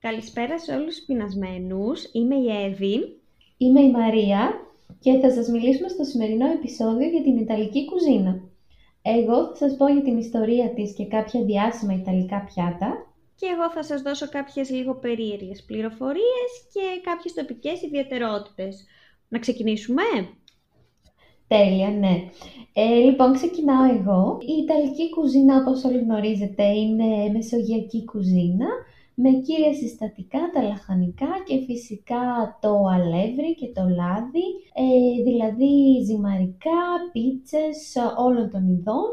Καλησπέρα σε όλους τους πεινασμένους. Είμαι η Εύη. Είμαι η Μαρία και θα σας μιλήσουμε στο σημερινό επεισόδιο για την Ιταλική κουζίνα. Εγώ θα σας πω για την ιστορία της και κάποια διάσημα Ιταλικά πιάτα. Και εγώ θα σας δώσω κάποιες λίγο περίεργες πληροφορίες και κάποιες τοπικές ιδιαιτερότητες. Να ξεκινήσουμε; Τέλεια, ναι. Ε, λοιπόν, ξεκινάω εγώ. Η Ιταλική κουζίνα, όπως όλοι γνωρίζετε, είναι μεσογειακή κουζίνα με κύρια συστατικά τα λαχανικά και φυσικά το αλεύρι και το λάδι, ε, δηλαδή ζυμαρικά, πίτσες όλων των ειδών.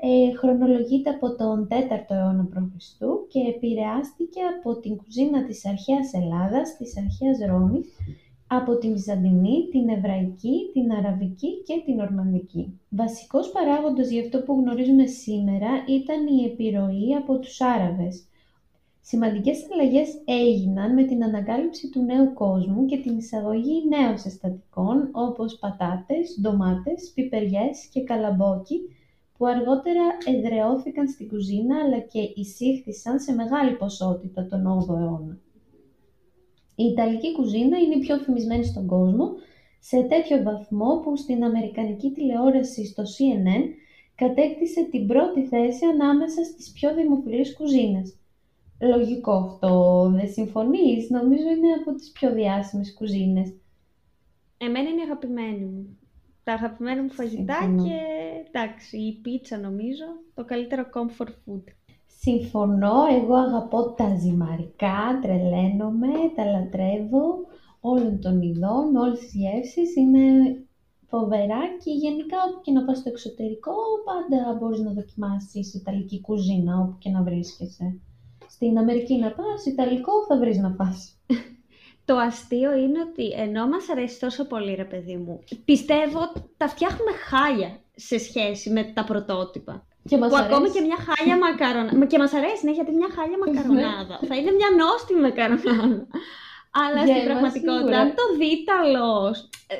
Ε, χρονολογείται από τον 4ο αιώνα π.Χ. και επηρεάστηκε από την κουζίνα της αρχαίας Ελλάδας, της αρχαίας Ρώμης, από την Βυζαντινή, την Εβραϊκή, την Αραβική και την Ορμανδική. Βασικός παράγοντας για αυτό που γνωρίζουμε σήμερα ήταν η επιρροή από τους Άραβες, Σημαντικές αλλαγές έγιναν με την ανακάλυψη του νέου κόσμου και την εισαγωγή νέων συστατικών όπως πατάτες, ντομάτες, πιπεριές και καλαμπόκι που αργότερα εδραιώθηκαν στην κουζίνα αλλά και εισήχθησαν σε μεγάλη ποσότητα τον 8ο αιώνα. Η Ιταλική κουζίνα είναι η πιο φημισμένη στον κόσμο σε τέτοιο βαθμό που στην Αμερικανική τηλεόραση στο CNN κατέκτησε την πρώτη θέση ανάμεσα στις πιο δημοφιλείς κουζίνες. Λογικό αυτό, δεν συμφωνείς. Νομίζω είναι από τις πιο διάσημες κουζίνες. Εμένα είναι η αγαπημένη μου. Τα αγαπημένα μου φαγητά και εντάξει, η πίτσα νομίζω, το καλύτερο comfort food. Συμφωνώ, εγώ αγαπώ τα ζυμαρικά, τρελαίνομαι, τα λατρεύω όλων των ειδών, όλες τις γεύσεις, είναι φοβερά και γενικά όπου και να πας στο εξωτερικό πάντα μπορείς να δοκιμάσεις Ιταλική κουζίνα όπου και να βρίσκεσαι στην Αμερική να πας, Ιταλικό θα βρεις να πας. Το αστείο είναι ότι ενώ μας αρέσει τόσο πολύ ρε παιδί μου, πιστεύω τα φτιάχνουμε χάλια σε σχέση με τα πρωτότυπα. Και μας που αρέσει. ακόμη και μια χάλια μακαρονάδα. και μας αρέσει, ναι, γιατί μια χάλια μακαρονάδα θα είναι μια νόστιμη μακαρονάδα. Αλλά στην πραγματικότητα, αν το δει Ιταλός, ε,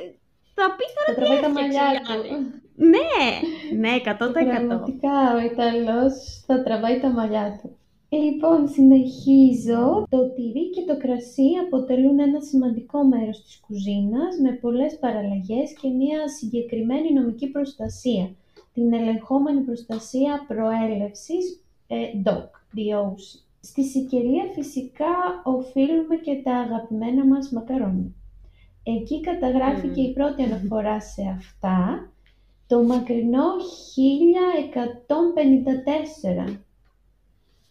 θα πει τώρα τι τραβάει τα μαλλιά έφτιαξε του. η άλλη. Ναι, ναι, 100%. Πραγματικά ο Ιταλός θα τραβάει τα μαλλιά του. Λοιπόν, συνεχίζω. Το τυρί και το κρασί αποτελούν ένα σημαντικό μέρος της κουζίνας με πολλές παραλλαγές και μια συγκεκριμένη νομική προστασία. Την ελεγχόμενη προστασία προέλευσης, ε, DOC, DOC. Στη Σικελία φυσικά οφείλουμε και τα αγαπημένα μας μακαρόνια. Εκεί καταγράφηκε Μμμ. η πρώτη αναφορά σε αυτά το μακρινό 1154.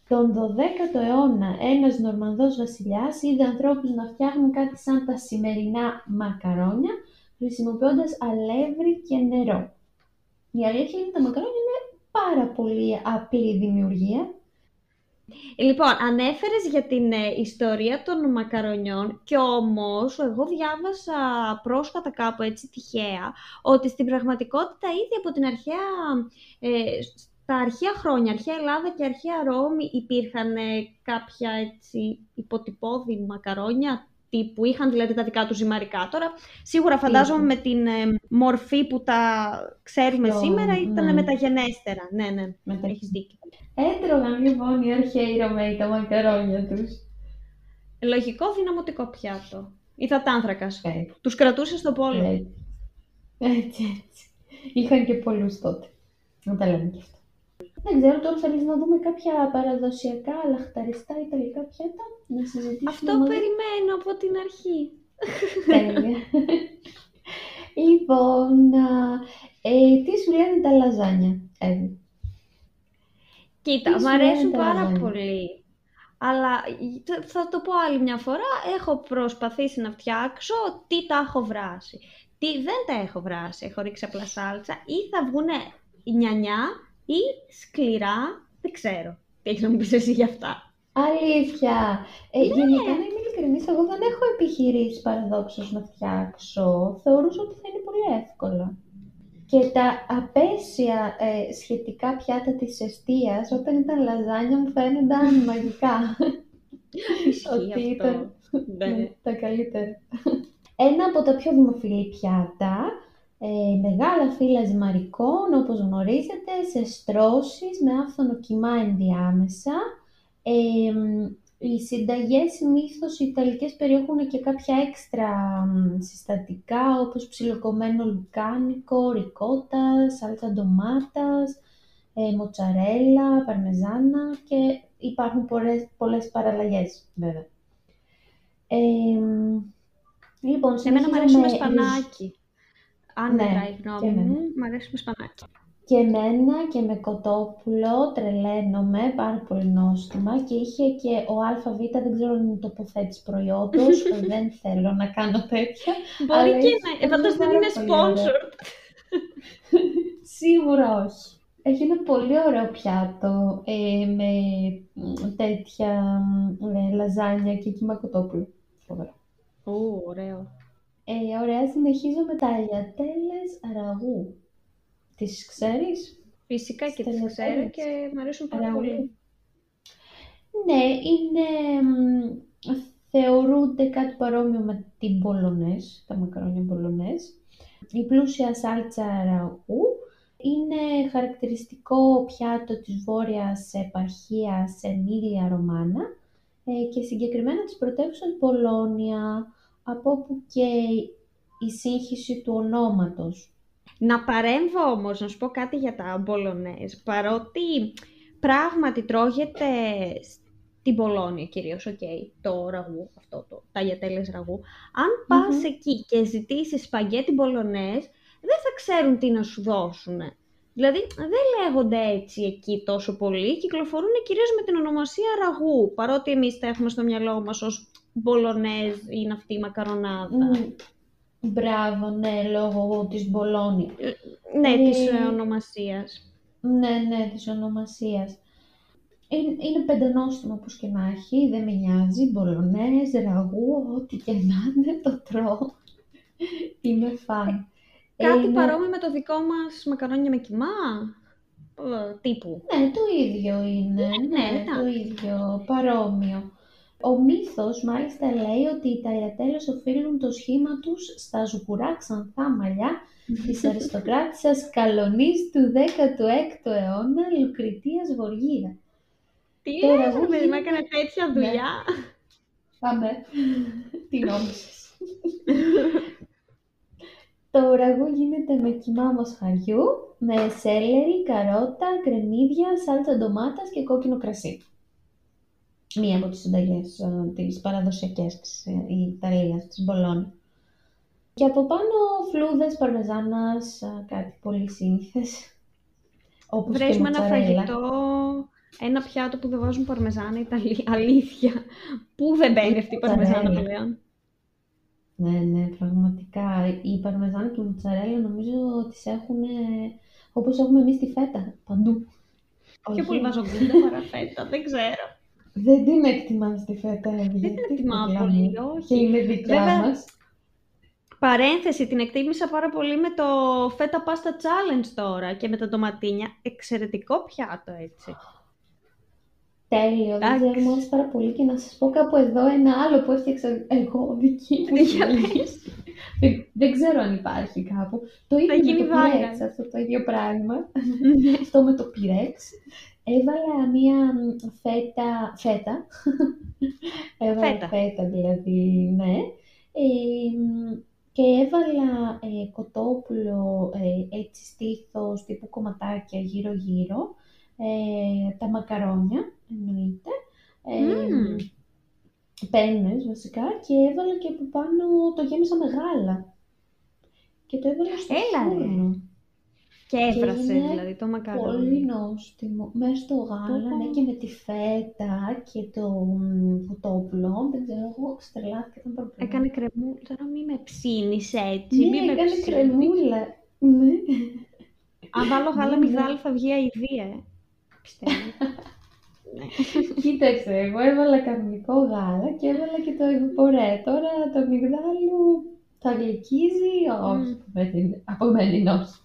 Τον 12ο αιώνα ένας Νορμανδός βασιλιάς είδε ανθρώπους να φτιάχνουν κάτι σαν τα σημερινά μακαρόνια χρησιμοποιώντας αλεύρι και νερό. Η αλήθεια είναι ότι τα μακαρόνια είναι πάρα πολύ απλή δημιουργία. Λοιπόν, ανέφερες για την ε, ιστορία των μακαρονιών και όμως εγώ διάβασα πρόσφατα κάπου έτσι τυχαία ότι στην πραγματικότητα ήδη από την αρχαία, ε, στα αρχαία χρόνια, αρχαία Ελλάδα και αρχαία Ρώμη υπήρχαν ε, κάποια έτσι υποτυπώδη μακαρόνια τύπου, είχαν δηλαδή τα δικά τους ζυμαρικά. Τώρα, σίγουρα φαντάζομαι με την ε, μορφή που τα ξέρουμε Αυτό, σήμερα ήταν ναι. μεταγενέστερα. Ναι, ναι, Μετα- έχεις δίκιο. Έτρωγαν λοιπόν οι αρχαίοι Ρωμαίοι τα μακαρόνια τους. Λογικό δυναμωτικό πιάτο. Υδατάνθρακας. Ε, Τους κρατούσες στο πόλο. έτσι. έτσι, έτσι. Είχαν και πολλούς τότε. Να τα λέμε και αυτά. Δεν ξέρω, τώρα θέλεις να δούμε κάποια παραδοσιακά λαχταριστά ιταλικά πιάτα, να συζητήσουμε Αυτό μαζί. περιμένω από την αρχή. Τέλεια. λοιπόν, α, ε, τι σου λένε τα λαζάνια, Εύη; Κοίτα, Τι μου σου αρέσουν λένε τα πάρα λαζάνια; πολύ. Αλλά θα- θα το πω άλλη μια φορά, έχω προσπαθήσει να φτιάξω τι τα έχω βράσει. Τι δεν τα έχω βράσει, έχω ρίξει απλά σάλτσα ή θα βγουνε νιανιά ή σκληρά, δεν ξέρω. Τι έχεις να μου πεις εσύ για αυτά; Αλήθεια. Ε, Γενικά, να είμαι ειλικρινής, εγώ δεν έχω επιχειρήσει παραδόξως να φτιάξω. Θεωρούσα ότι θα είναι πολύ εύκολα. Και τα απέσια ε, σχετικά πιάτα της εστίας, όταν ήταν λαζάνια, μου φαίνονταν μαγικά. Ισχύει Ότι αυτό. ήταν Ναι. ναι, τα καλύτερα. Ένα από τα πιο δημοφιλή πιάτα, ε, μεγάλα φύλλα ζυμαρικών, όπως γνωρίζετε, σε στρώσεις με άφθονο κιμά ενδιάμεσα. Ε, μ, Οι συνταγές συνήθως οι Ιταλικές περιέχουν και κάποια έξτρα συστατικά όπως ψιλοκομμένο λουκάνικο, ρικότα, σάλτσα ντομάτας, ε, μοτσαρέλα, παρμεζάνα και υπάρχουν πολλές, πολλές παραλλαγές βέβαια. Ε, λοιπόν, Εμένα μου αρέσει με σπανάκι. Αν ναι, δεν γνώμη μου, μου αρέσει με σπανάκι. Και εμένα και με κοτόπουλο τρελαίνομαι πάρα πολύ νόστιμα και είχε και ο ΑΒ, δεν ξέρω αν είναι τοποθέτηση προϊόντος, δεν θέλω να κάνω τέτοια. Μπορεί και να, πάντως δεν είναι sponsored. Σίγουρα όχι. Έχει ένα πολύ ωραίο πιάτο ε, με τέτοια ε, λαζάνια και κύμα κοτόπουλο. Φοβερό. Ού, ωραίο. Ε, ωραία, συνεχίζω με τα αλιατέλες ραγού. Τις ξέρεις; Φυσικά και τις ξέρω και μου αρέσουν πάρα πολύ. Ναι, είναι... Θεωρούνται κάτι παρόμοιο με την μπολονές, τα μακαρόνια μπολονές. Η πλούσια σάλτσα ραγού είναι χαρακτηριστικό πιάτο της βόρειας επαρχίας Εμίλια Ρωμάνα ε, και συγκεκριμένα της πρωτεύουσας Πολώνια, από όπου και η σύγχυση του ονόματος. Να παρέμβω όμως, να σου πω κάτι για τα μπολονές, παρότι πράγματι τρώγεται στην Πολώνια κυρίως, okay, το ραγού, αυτό το ταγιατέλες ραγού. Αν πας εκεί και ζητήσεις σπαγγέτι μπολονές, δεν θα ξέρουν τι να σου δώσουν. Δηλαδή δεν λέγονται έτσι εκεί τόσο πολύ, κυκλοφορούν κυρίως με την ονομασία ραγού, παρότι εμείς τα έχουμε στο μυαλό μας ως μπολονέζ ή αυτή η μακαρονάδα. Μπράβο, ναι, λόγω της Μπολόνια. Ε, ναι, ε, της ονομασίας. Ναι, ναι, της ονομασίας. Είναι, είναι πεντανόστιμο όπως και να έχει, δεν με νοιάζει, μπολονές, ραγού, ό,τι και να είναι, το τρώω. Είμαι φαν. Κάτι είναι... παρόμοιο με το δικό μας μακαρόνια με κοιμά, ε, τύπου. Ναι, το ίδιο είναι, ναι, ναι, ναι το ίδιο, παρόμοιο. Ο μύθος μάλιστα λέει ότι οι ταϊατέλες οφείλουν το σχήμα τους στα ζουγουρά ξανθά μαλλιά της αριστοκράτησας Καλονής του 16ου αιώνα Λουκριτίας Βοργίδα. Τι λες, ρε παιδί, έκανε τέτοια ναι. δουλειά. Πάμε. Τι νόμισες. Το ραγού γίνεται με κοιμά μοσχαριού, με σέλερι, καρότα, κρεμμύδια, σάλτσα ντομάτας και κόκκινο κρασί μία από τις συνταγές ε, της παραδοσιακές της ε, Ιταλίας, της Μπολόνι. Και από πάνω φλούδες παρμεζάνας, ε, κάτι πολύ σύνηθες. Όπως Βρέσουμε ένα φαγητό, ένα πιάτο που δεν βάζουν παρμεζάνα Ιταλία, αλήθεια. Πού δεν μπαίνει αυτή η παρμεζάνα πλέον; Ναι, ναι, πραγματικά. Η παρμεζάνα και η μουτσαρέλα νομίζω ότι τις έχουν όπως έχουμε εμείς τη φέτα, παντού. Πιο πολύ βάζω παρά φέτα, δεν ξέρω. Δεν την εκτιμάς τη φέτα, Δεν την εκτιμάω πολύ, όχι. Και είναι δικιά Βέβαια, μας. Παρένθεση, την εκτίμησα πάρα πολύ με το φέτα pasta challenge τώρα και με τα ντοματίνια. Εξαιρετικό πιάτο, έτσι. Τέλειο, δεν ξέρω, μου άρεσε πάρα πολύ και να σας πω κάπου εδώ ένα άλλο που έφτιαξα εγώ, δική μου. δεν, δεν ξέρω αν υπάρχει κάπου. Το ίδιο με το πυρέξ, αυτό το ίδιο πράγμα. Ναι. αυτό με το πυρέξ. Έβαλα μία φέτα, φέτα, έβαλα φέτα, φέτα δηλαδή, ναι, ε, και έβαλα ε, κοτόπουλο ε, έτσι στήθος τύπου κομματάκια γύρω-γύρω, ε, τα μακαρόνια εννοείται, ε, πένες βασικά. Και έβαλα και από πάνω το γέμισα με γάλα. Και το έβαλα στο Έλα, φούρνο. Και έφρασε δηλαδή το μακαρόνι. Πολύ νόστιμο. Μέσα στο γάλα, ναι, και με τη φέτα και το κοτόπουλο. Δεν ξέρω, εγώ ξετρελάθηκα. Ήταν πολύ Έκανε κρεμούλα. Τώρα μην με ψήνεις έτσι. Ναι, μην έκανε κρεμούλα. Ναι. Αν βάλω γάλα ναι, ναι. θα βγει αηδία, ε. Πιστεύω. ναι. Κοίταξε, εγώ έβαλα κανονικό γάλα και έβαλα και το υποπορέ. Τώρα το μυγδάλου θα γλυκίζει, όχι, mm. από μένα όχι.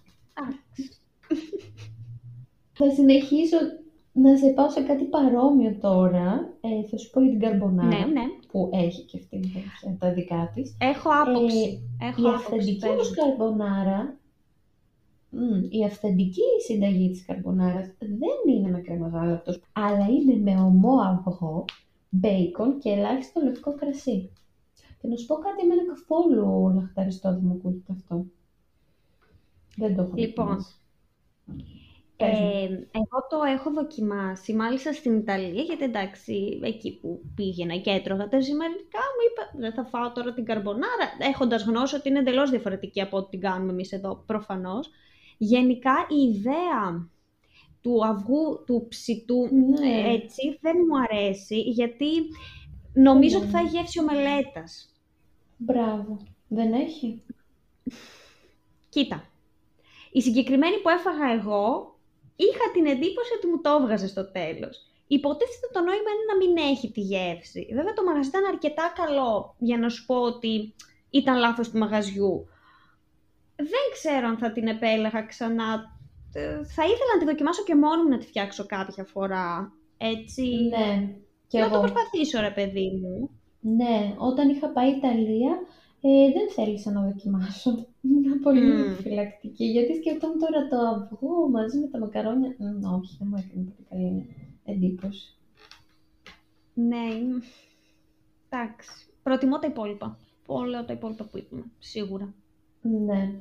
Θα συνεχίσω να σε πάω σε κάτι παρόμοιο τώρα. Ε, θα σου πω για την καρμπονάρα. Ναι, ναι. Που έχει και αυτή τα δικά της. Έχω άποψη. Ε, Έχω η αυθεντική όμως καρμπονάρα, η αυθεντική συνταγή της καρμπονάρας δεν είναι με κρέμα αλλά είναι με ομό αυγό, μπέικον και ελάχιστο λευκό κρασί. Και να σου πω κάτι, εμένα καθόλου λαχταριστό δεν μου ακούγεται αυτό. Δεν το έχω Λοιπόν, δοκιμάσει. Ε, Πες μου. εγώ το έχω δοκιμάσει, μάλιστα στην Ιταλία, γιατί εντάξει, εκεί που πήγαινα και έτρωγα τα ζυμαρικά, μου είπα δεν θα φάω τώρα την καρμπονάρα, έχοντας γνώση ότι είναι εντελώς διαφορετική από ό,τι την κάνουμε εμείς εδώ, προφανώς. Γενικά η ιδέα του αυγού, του ψητού, Ναι. ε, έτσι, δεν μου αρέσει, γιατί νομίζω Ναι. ότι θα έχει γεύση ομελέτας. Μπράβο. Δεν έχει; Κοίτα, η συγκεκριμένη που έφαγα εγώ, είχα την εντύπωση ότι μου το έβγαζε στο τέλος. Υποτίθεται το νόημα είναι να μην έχει τη γεύση. Βέβαια το μαγαζί ήταν αρκετά καλό για να σου πω ότι ήταν λάθος του μαγαζιού. Δεν ξέρω αν θα την επέλεγα ξανά. Ε, Θα ήθελα να τη δοκιμάσω και μόνο μου να τη φτιάξω κάποια φορά. Έτσι. Ναι. Και να το εγώ. προσπαθήσω ρε παιδί μου. Ναι, όταν είχα πάει Ιταλία, ε, δεν θέλησα να δοκιμάσω. Ήμουν πολύ Μμμ. επιφυλακτική, γιατί σκεφτόμουν τώρα το αυγό μαζί με τα μακαρόνια. Μ, όχι, δεν μου έκανε πολύ καλή εντύπωση. Ναι. Εντάξει. Προτιμώ τα υπόλοιπα. Όλα τα υπόλοιπα που είπαμε. Σίγουρα. Ναι.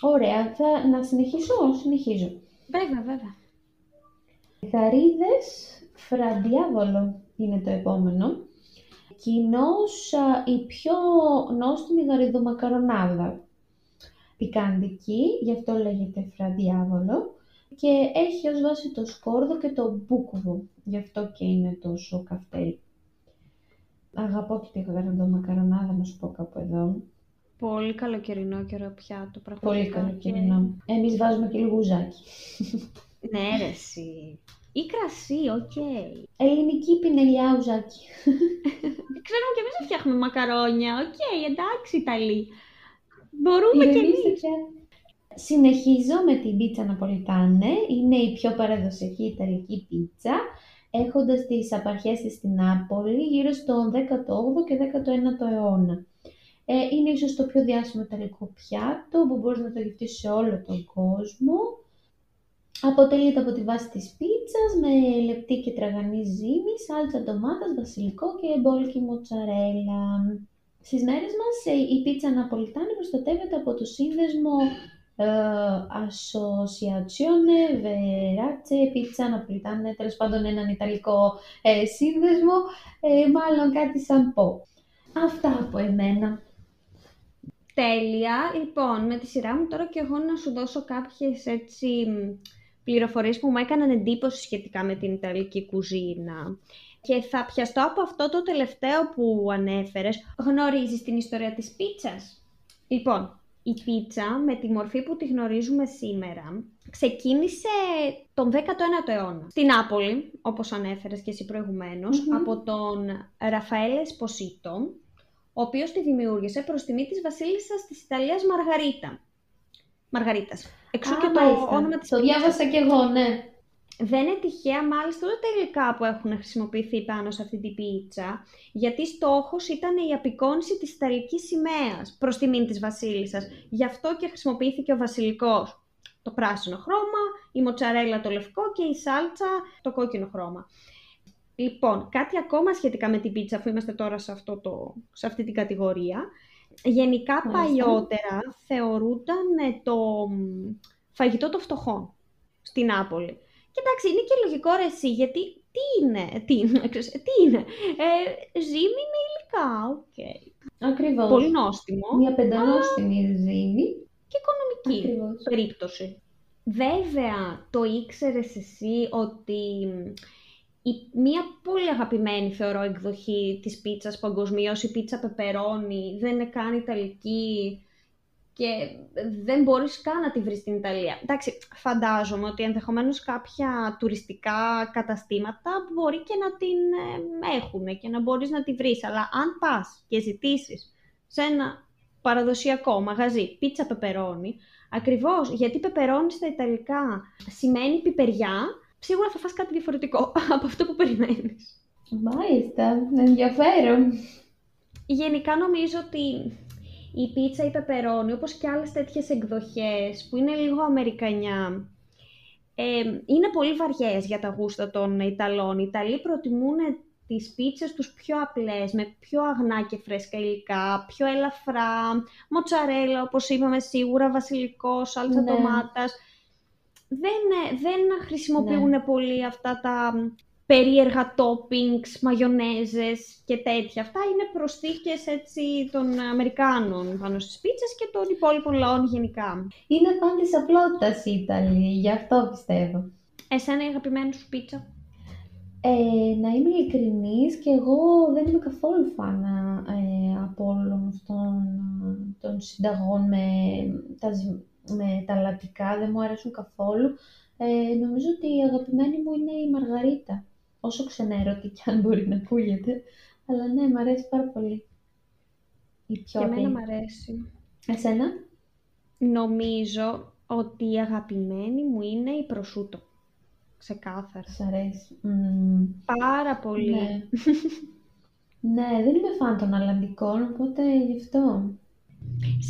Ωραία, θα, να συνεχίσω, συνεχίζω. Βέβαια, βέβαια. Γαρίδες φραδιάβολο είναι το επόμενο. Κοινώς α, η πιο νόστιμη γαριδομακαρονάδα. Πικάντικη, γι' αυτό λέγεται φραδιάβολο. Και έχει ως βάση το σκόρδο και το μπούκοβο, γι' αυτό και είναι τόσο καυτή. Αγαπώ και τη γαριδομακαρονάδα, να σου πω κάπου εδώ. Πολύ καλοκαιρινό και ωραίο πιάτο. Πραγματικά. Πολύ καλοκαιρινό. Εμείς βάζουμε και λίγο ουζάκι. Και... Ναι, ρε, εσύ. Ή κρασί, οκ. Ελληνική πινελιά ουζάκι. Ξέρουμε και εμείς να φτιάχνουμε μακαρόνια. Οκ, εντάξει, Ιταλή. Μπορούμε κι εμείς. Ηρεμήστε πια. Συνεχίζω με την πίτσα Ναπολιτάνε. Είναι η πιο παραδοσιακή Ιταλική πίτσα, έχοντας τις απαρχές της στην Νάπολη γύρω στον 18ο και 19ο αιώνα. Ε, είναι ίσως το πιο διάσημο Ιταλικό πιάτο που μπορείς να το γευτείς σε όλο τον κόσμο. Αποτελείται από τη βάση της πίτσας με λεπτή και τραγανή ζύμη, σάλτσα ντομάτας, βασιλικό και μπόλικη μοτσαρέλα. Στις μέρες μας ε, η πίτσα Ναπολιτάνη προστατεύεται από το σύνδεσμο ε, Associazione Verace Pizza Napolitana, τέλος πάντων έναν ιταλικό ε, σύνδεσμο, ε, μάλλον κάτι σαν πω. Αυτά από εμένα. Τέλεια. Λοιπόν, με τη σειρά μου τώρα και εγώ να σου δώσω κάποιες έτσι μ, πληροφορίες που μου έκαναν εντύπωση σχετικά με την Ιταλική κουζίνα. Και θα πιαστώ από αυτό το τελευταίο που ανέφερες. Γνωρίζεις την ιστορία της πίτσας; Λοιπόν, η πίτσα με τη μορφή που τη γνωρίζουμε σήμερα ξεκίνησε τον 19ο αιώνα. Στην Νάπολη, όπως ανέφερες και εσύ προηγουμένως, Μμμ. από τον Ραφαέλ Εσποσίτο, ο οποίος τη δημιούργησε προς τιμή της βασίλισσας της Ιταλίας Μαργαρίτα. Μαργαρίτας. Εξού και Α, το μάλιστα. όνομα της Το πίτσας. διάβασα κι εγώ, ναι. Δεν είναι τυχαία μάλιστα ούτε τα υλικά που έχουν χρησιμοποιηθεί πάνω σε αυτή την πίτσα, γιατί στόχος ήταν η απεικόνιση της Ιταλικής σημαίας προς τιμήν της βασίλισσας. Γι' αυτό και χρησιμοποιήθηκε ο βασιλικός. Το πράσινο χρώμα, η μοτσαρέλα το λευκό και η σάλτσα το κόκκινο χρώμα. Λοιπόν, κάτι ακόμα σχετικά με την πίτσα, αφού είμαστε τώρα σε, αυτό το, σε αυτή την κατηγορία. Γενικά Μάλιστα. παλιότερα θεωρούνταν ε, το μ, φαγητό των φτωχών στην Νάπολη. Και εντάξει, είναι και λογικό ρε εσύ, γιατί τι είναι, τι είναι, ξέρεις, τι είναι, ε, ζύμη με υλικά, οκ. Ακριβώς. Πολύ νόστιμο Μια πεντανόστιμη ζύμη. και οικονομική Ακριβώς. περίπτωση. Βέβαια, το ήξερες εσύ ότι η, μία πολύ αγαπημένη θεωρώ εκδοχή της πίτσας παγκοσμίως, η πίτσα πεπερώνι, δεν είναι καν ιταλική και δεν μπορείς καν να τη βρεις στην Ιταλία. Εντάξει, φαντάζομαι ότι ενδεχομένως κάποια τουριστικά καταστήματα μπορεί και να την έχουν και να μπορείς να τη βρεις, αλλά αν πας και ζητήσεις σε ένα παραδοσιακό μαγαζί πίτσα πεπερώνι, ακριβώς γιατί πεπερώνι στα Ιταλικά σημαίνει πιπεριά, σίγουρα θα φας κάτι διαφορετικό από αυτό που περιμένεις. Μάλιστα, ενδιαφέρον. Γενικά νομίζω ότι η πίτσα ή πεπερώνι, όπως και άλλες τέτοιες εκδοχές που είναι λίγο αμερικανιά, ε, είναι πολύ βαριές για τα γούστα των Ιταλών. Οι Ιταλοί προτιμούν τις πίτσες τους πιο απλές, με πιο αγνά και φρέσκα υλικά, πιο ελαφρά, μοτσαρέλα όπως είπαμε σίγουρα, βασιλικός, σάλτσα Ναι. ντομάτας. Δεν, ε, δεν χρησιμοποιούν Ναι. πολύ αυτά τα περίεργα toppings, μαγιονέζες και τέτοια. Αυτά είναι προσθήκες έτσι των Αμερικάνων πάνω στις πίτσες και των υπόλοιπων λαών γενικά. Είναι φαν της απλότητας οι Ιταλοί, γι' αυτό πιστεύω. Εσένα η αγαπημένη σου πίτσα; Ε, να είμαι ειλικρινής και εγώ δεν είμαι καθόλου φάνα ε, από όλων αυτών ε, των συνταγών με τα, ζυ- με τα λατικά, δεν μου αρέσουν καθόλου. Ε, νομίζω ότι η αγαπημένη μου είναι η Μαργαρίτα, όσο ξενέρωτη κι αν μπορεί να ακούγεται, αλλά ναι, μου αρέσει πάρα πολύ. Η πιο Και εμένα απλή. μ' αρέσει. Εσένα; Νομίζω ότι η αγαπημένη μου είναι η προσούτο. Ξεκάθαρα. Σ' αρέσει. Μμμ. Πάρα πολύ. Ναι. ναι, δεν είμαι φαν των αλλαντικών, οπότε γι' αυτό.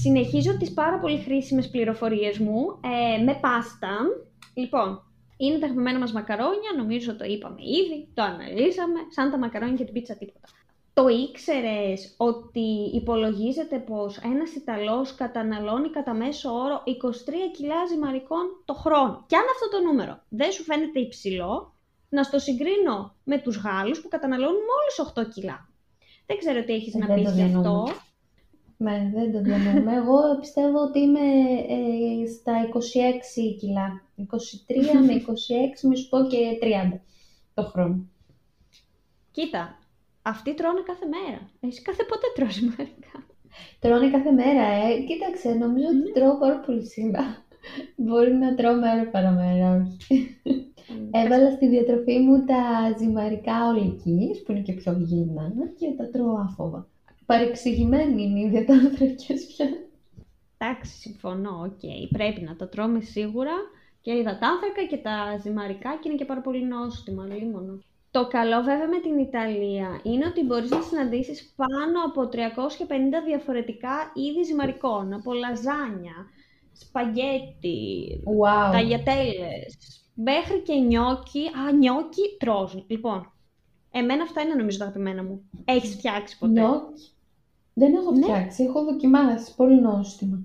Συνεχίζω τις πάρα πολύ χρήσιμες πληροφορίες μου ε, με πάστα. Λοιπόν, είναι τα αγαπημένα μας μακαρόνια, νομίζω το είπαμε ήδη, το αναλύσαμε, σαν τα μακαρόνια και την πίτσα τίποτα. Το ήξερες ότι υπολογίζεται πως ένας Ιταλός καταναλώνει κατά μέσο όρο 23 κιλά ζυμαρικών το χρόνο. Και αν αυτό το νούμερο δεν σου φαίνεται υψηλό, να στο συγκρίνω με τους Γάλλους που καταναλώνουν μόλις 8 κιλά. Δεν ξέρω τι έχεις Ε, να δεν πεις το γι' αυτό. Διανοούμε. Ναι, δεν το διανοούμε. Εγώ πιστεύω ότι είμαι ε, στα 26 κιλά. 23 με 26, μη σου πω και 30 το χρόνο. Κοίτα, αυτοί τρώνε κάθε μέρα. Εσύ κάθε πότε τρως ζυμαρικά. Τρώνε κάθε μέρα, ε. Κοίταξε, νομίζω ότι τρώω πάρα πολύ σήμερα. Μπορεί να τρώω μέρα παραμέρα, όχι. Έβαλα στη διατροφή μου τα ζυμαρικά ολικής, που είναι και πιο υγιεινά, και τα τρώω άφοβα. Παρεξηγημένοι είναι οι υδατάνθρακες πια. Εντάξει, συμφωνώ, οκ. Πρέπει να τα τρώμε σίγουρα. Και η υδατάνθρακα και τα ζυμαρικά και είναι και πάρα πολύ νόστιμα, λίμωνο. Το καλό βέβαια με την Ιταλία είναι ότι μπορείς να συναντήσεις πάνω από 350 διαφορετικά είδη ζυμαρικών. Από λαζάνια, σπαγγέτι, Wow. ταγιατέλες, μέχρι και νιόκι. Α, νιόκι τρως. Λοιπόν, εμένα αυτά είναι νομίζω τα αγαπημένα μου. Έχεις φτιάξει ποτέ; Νιόκι. Δεν έχω Ναι. φτιάξει, έχω δοκιμάσει. Πολύ νόστιμα.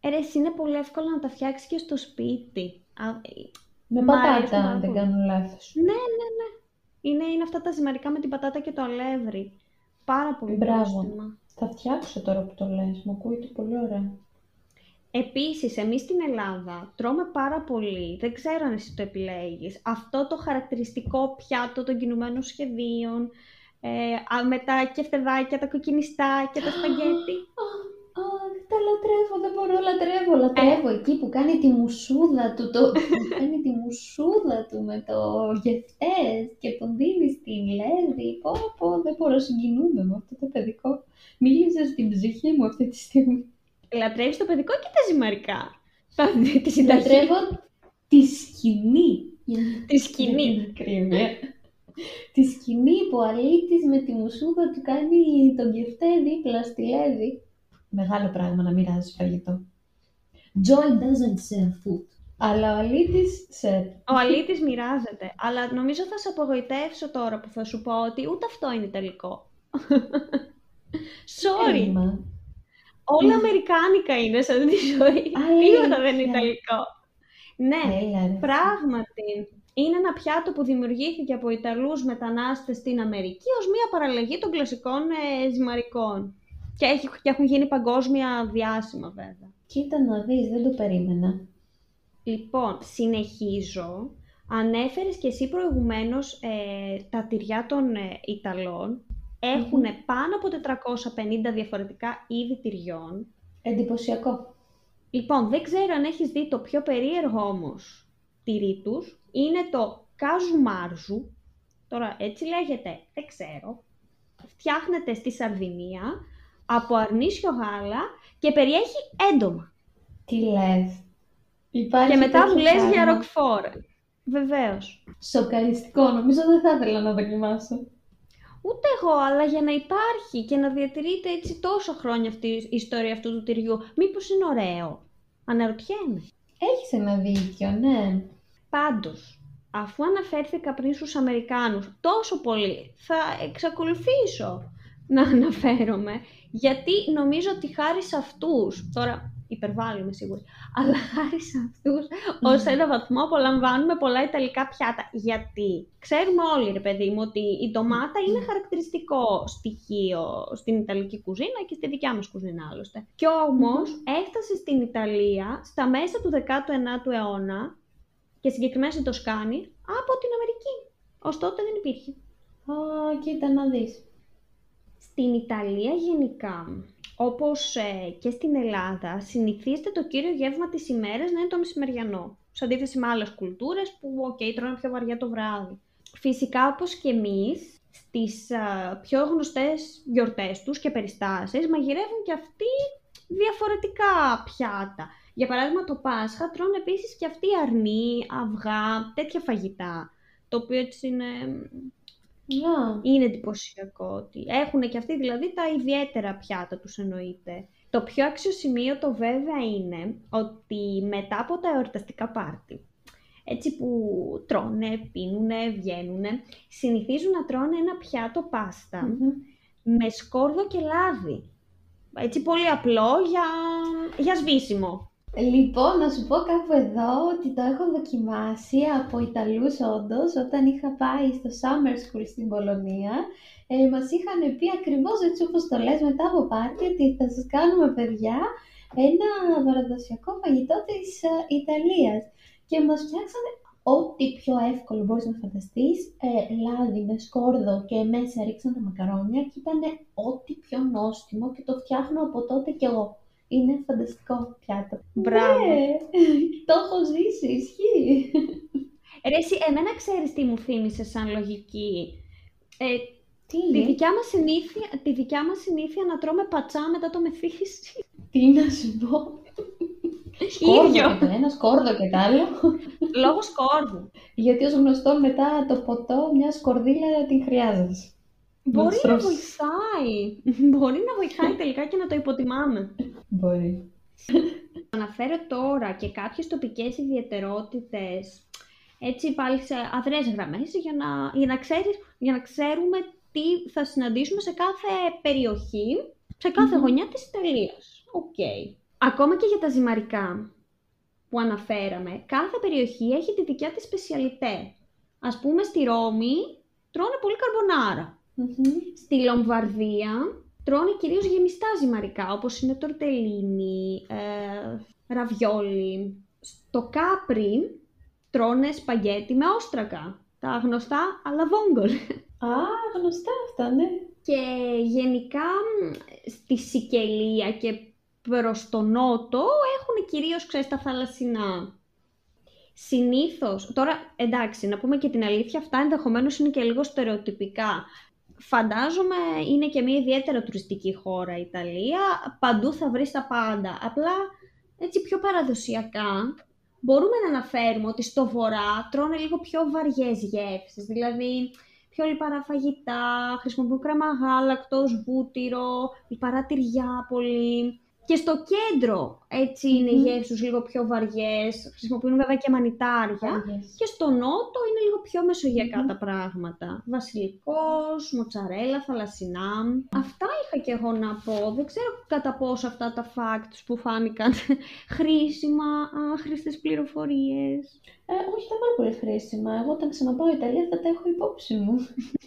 Ε, ρε, εσύ είναι πολύ εύκολο να τα φτιάξεις και στο σπίτι. Α, ε, Με Μ' αρέσουν πατάτα, πάρα αν δεν πολύ. κάνω λάθος. Ναι, ναι, ναι. Είναι, είναι αυτά τα ζυμαρικά με την πατάτα και το αλεύρι. Πάρα πολύ Μπράβο. νόστιμα. Θα φτιάξω τώρα που το λες. Μου ακούγεται πολύ ωραία. Επίσης, εμείς στην Ελλάδα τρώμε πάρα πολύ, δεν ξέρω αν εσύ το επιλέγεις, αυτό το χαρακτηριστικό πιάτο των κινουμένων σχεδίων, ε, α, με τα κεφτεδάκια, τα κοκκινιστά και τα σπαγγέτι. Αχ, τα λατρεύω, δεν μπορώ, λατρεύω, λατρεύω. Εκεί που κάνει τη μουσούδα του, το... που κάνει τη μουσούδα του με το γευτές και τον δίνεις στην Λέβη. Πω, πω, δεν μπορώ, συγκινούμε με αυτό το παιδικό. Μίλησες στην ψυχή μου αυτή τη στιγμή. Λατρεύεις το παιδικό και τα ζυμαρικά. Τα- Τη συνταγή, Λατρεύω τη σκηνή. τη σκηνή. Για την ακρίβεια. Τη σκηνή που ο αλήτης με τη μουσούδα του κάνει τον κεφτέ δίπλα στη Λέβη. Μεγάλο πράγμα να μοιράζεις φαγητό. Joy doesn't share food. Αλλά ο αλήτης share. Ο αλήτης μοιράζεται. Αλλά νομίζω θα σε απογοητεύσω τώρα που θα σου πω ότι ούτε αυτό είναι τελικό. Sorry. Έλλημα. Όλα αμερικάνικα είναι σε αυτή τη ζωή. Τίποτα δεν είναι Αλήθεια. ιταλικό. Ναι, Έλα ρε. πράγματι. Είναι ένα πιάτο που δημιουργήθηκε από Ιταλούς μετανάστες στην Αμερική ως μία παραλλαγή των κλασικών ε, ζυμαρικών. Και, έχει, και έχουν γίνει παγκόσμια διάσημα βέβαια. Κοίτα να δεις, δεν το περίμενα. Λοιπόν, συνεχίζω. Ανέφερες και εσύ προηγουμένως ε, τα τυριά των ε, Ιταλών έχουν πάνω από 450 διαφορετικά είδη τυριών. Εντυπωσιακό. Λοιπόν, δεν ξέρω αν έχεις δει το πιο περίεργο όμως τυρί τους. Είναι το καζουμάρζου. Τώρα έτσι λέγεται, δεν ξέρω. Φτιάχνεται στη Σαρδινία από αρνίσιο γάλα και περιέχει έντομα. Τι λες. Υπάρχει και μετά τέτοιο μου λες για πράγμα. ροκφόρ. Βεβαίως. Σοκαριστικό, νομίζω δεν θα ήθελα να δοκιμάσω. Ούτε εγώ, αλλά για να υπάρχει και να διατηρείται έτσι τόσο χρόνια αυτή η ιστορία αυτού του τυριού, μήπως είναι ωραίο. Αναρωτιέμαι. Έχεις ένα δίκιο, ναι. Πάντως, αφού αναφέρθηκα πριν στους Αμερικάνους τόσο πολύ, θα εξακολουθήσω να αναφέρομαι, γιατί νομίζω ότι χάρη σε αυτούς, τώρα υπερβάλλουμε σίγουρα, αλλά χάρη σε αυτούς ως ένα βαθμό απολαμβάνουμε πολλά ιταλικά πιάτα. Γιατί ξέρουμε όλοι, ρε παιδί μου, ότι η ντομάτα είναι χαρακτηριστικό στοιχείο στην ιταλική κουζίνα και στη δικιά μας κουζίνα άλλωστε. Και όμως έφτασε στην Ιταλία στα μέσα του 19ου αιώνα και συγκεκριμένα στην Τοσκάνη από την Αμερική. Ως τότε δεν υπήρχε. Α, κοίτα να δεις. Στην Ιταλία γενικά, όπως ε, και στην Ελλάδα, συνηθίζεται το κύριο γεύμα της ημέρας να είναι το μεσημεριανό. Σε αντίθεση με άλλες κουλτούρες που, ok, okay, τρώνε πιο βαριά το βράδυ. Φυσικά, όπως και εμείς, στις πιο γνωστές γιορτές τους και περιστάσεις, μαγειρεύουν και αυτοί διαφορετικά πιάτα. Για παράδειγμα, το Πάσχα τρώνε επίσης και αυτοί αρνί, αυγά, τέτοια φαγητά. Το οποίο έτσι είναι Yeah. είναι εντυπωσιακό ότι έχουν και αυτοί δηλαδή τα ιδιαίτερα πιάτα τους εννοείται. Το πιο αξιοσημείωτο βέβαια είναι ότι μετά από τα εορταστικά πάρτι, έτσι που τρώνε, πίνουνε, βγαίνουνε, συνηθίζουν να τρώνε ένα πιάτο πάστα με σκόρδο και λάδι. Έτσι πολύ απλό για, για σβήσιμο. Λοιπόν, να σου πω κάπου εδώ ότι το έχω δοκιμάσει από Ιταλούς όντως, όταν είχα πάει στο Summer School στην Πολωνία. Ε, μας είχαν πει ακριβώς έτσι όπως το λες μετά από πάρτι, ότι θα σας κάνουμε παιδιά ένα παραδοσιακό φαγητό της ε, Ιταλίας. Και μας φτιάξανε ό,τι πιο εύκολο μπορείς να φανταστείς, ε, λάδι με σκόρδο και μέσα ρίξαν τα μακαρόνια και ήταν ό,τι πιο νόστιμο και το φτιάχνω από τότε κι εγώ. Είναι φανταστικό πιάτο. Μπράβο. Ναι, το έχω ζήσει, ισχύει. Ρε, εσύ, εμένα ξέρεις τι μου θύμισε σαν λογική. Ε, Τι τη, είναι, δικιά μας συνήθεια, τη δικιά μας συνήθεια να τρώμε πατσά μετά το μεθύσι. τι να σου πω. Σκόρδο Ίδιο. και το ένα, σκόρδο και το άλλο. Λόγω σκόρδου. Γιατί ως γνωστό μετά το ποτό μια σκορδίλα την χρειάζεσαι. Μπορεί να στρώσεις. βοηθάει. Μπορεί να βοηθάει τελικά και να το υποτιμάμε. Μπορεί. Αναφέρω τώρα και κάποιες τοπικές ιδιαιτερότητες, έτσι πάλι σε αδρές γραμμές, για να, για, να ξέρεις, για να ξέρουμε τι θα συναντήσουμε σε κάθε περιοχή, σε κάθε Μμμ. γωνιά της Ιταλίας. Οκ. Ακόμα και για τα ζυμαρικά που αναφέραμε, κάθε περιοχή έχει τη δικιά της σπεσιαλιτέ. Ας πούμε στη Ρώμη τρώνε πολύ καρμπονάρα. Μμμ. Στη Λομβαρδία τρώνε κυρίως γεμιστά ζυμαρικά, όπως είναι τορτελίνι, ε, ραβιόλι. Στο Κάπρι τρώνε σπαγγέτι με όστρακα, τα γνωστά alla vongole. Α, γνωστά αυτά, ναι. Και γενικά μ, στη Σικελία και προς το νότο έχουν κυρίως, ξέρεις, τα θαλασσινά. Συνήθως, τώρα εντάξει, να πούμε και την αλήθεια, αυτά ενδεχομένως είναι και λίγο στερεοτυπικά. Φαντάζομαι είναι και μια ιδιαίτερα τουριστική χώρα η Ιταλία, παντού θα βρεις τα πάντα. Απλά έτσι πιο παραδοσιακά μπορούμε να αναφέρουμε ότι στο βορρά τρώνε λίγο πιο βαριές γεύσεις, δηλαδή πιο λιπαρά φαγητά, χρησιμοποιούν κρέμα γάλακτος, βούτυρο, λιπαρά τυριά πολύ. Και στο κέντρο έτσι είναι οι Μμμ. γεύσεις τους λίγο πιο βαριές, χρησιμοποιούν βέβαια και μανιτάρια. Άγιες. Και στο νότο είναι λίγο πιο μεσογειακά Μμμ. τα πράγματα. Βασιλικός, μοτσαρέλα, θαλασσινά. Αυτά είχα και εγώ να πω. Δεν ξέρω κατά πόσο αυτά τα facts που φάνηκαν χρήσιμα, άχρηστες πληροφορίες. Ε, όχι, ήταν πάρα πολύ χρήσιμα. Εγώ όταν ξαναπάω Ιταλία θα τα έχω υπόψη μου.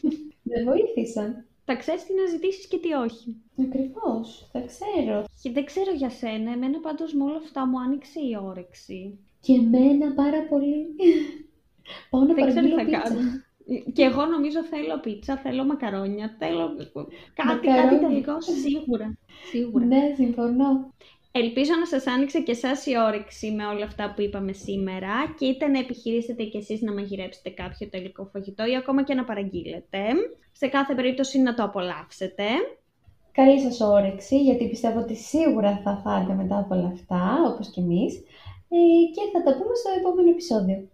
Με βοήθησαν. Θα ξέρεις τι να ζητήσεις και τι όχι. Ακριβώς, θα ξέρω. Και δεν ξέρω για σένα, εμένα πάντως με όλα αυτά μου άνοιξε η όρεξη. Και εμένα πάρα πολύ. Πάω να Δεν ξέρω τι παραγγείλω θα πίτσα. κάνω. Και εγώ νομίζω θέλω πίτσα, θέλω μακαρόνια, θέλω κάτι, κάτι Μακαρόνια. τελικό σίγουρα. Σίγουρα. Ναι, συμφωνώ. Ελπίζω να σας άνοιξε και εσάς η όρεξη με όλα αυτά που είπαμε σήμερα και είτε να επιχειρήσετε κι εσείς να μαγειρέψετε κάποιο τελικό φαγητό ή ακόμα και να παραγγείλετε. Σε κάθε περίπτωση να το απολαύσετε. Καλή σας όρεξη, γιατί πιστεύω ότι σίγουρα θα φάτε μετά από όλα αυτά, όπως και εμείς. Ε, και θα τα πούμε στο επόμενο επεισόδιο.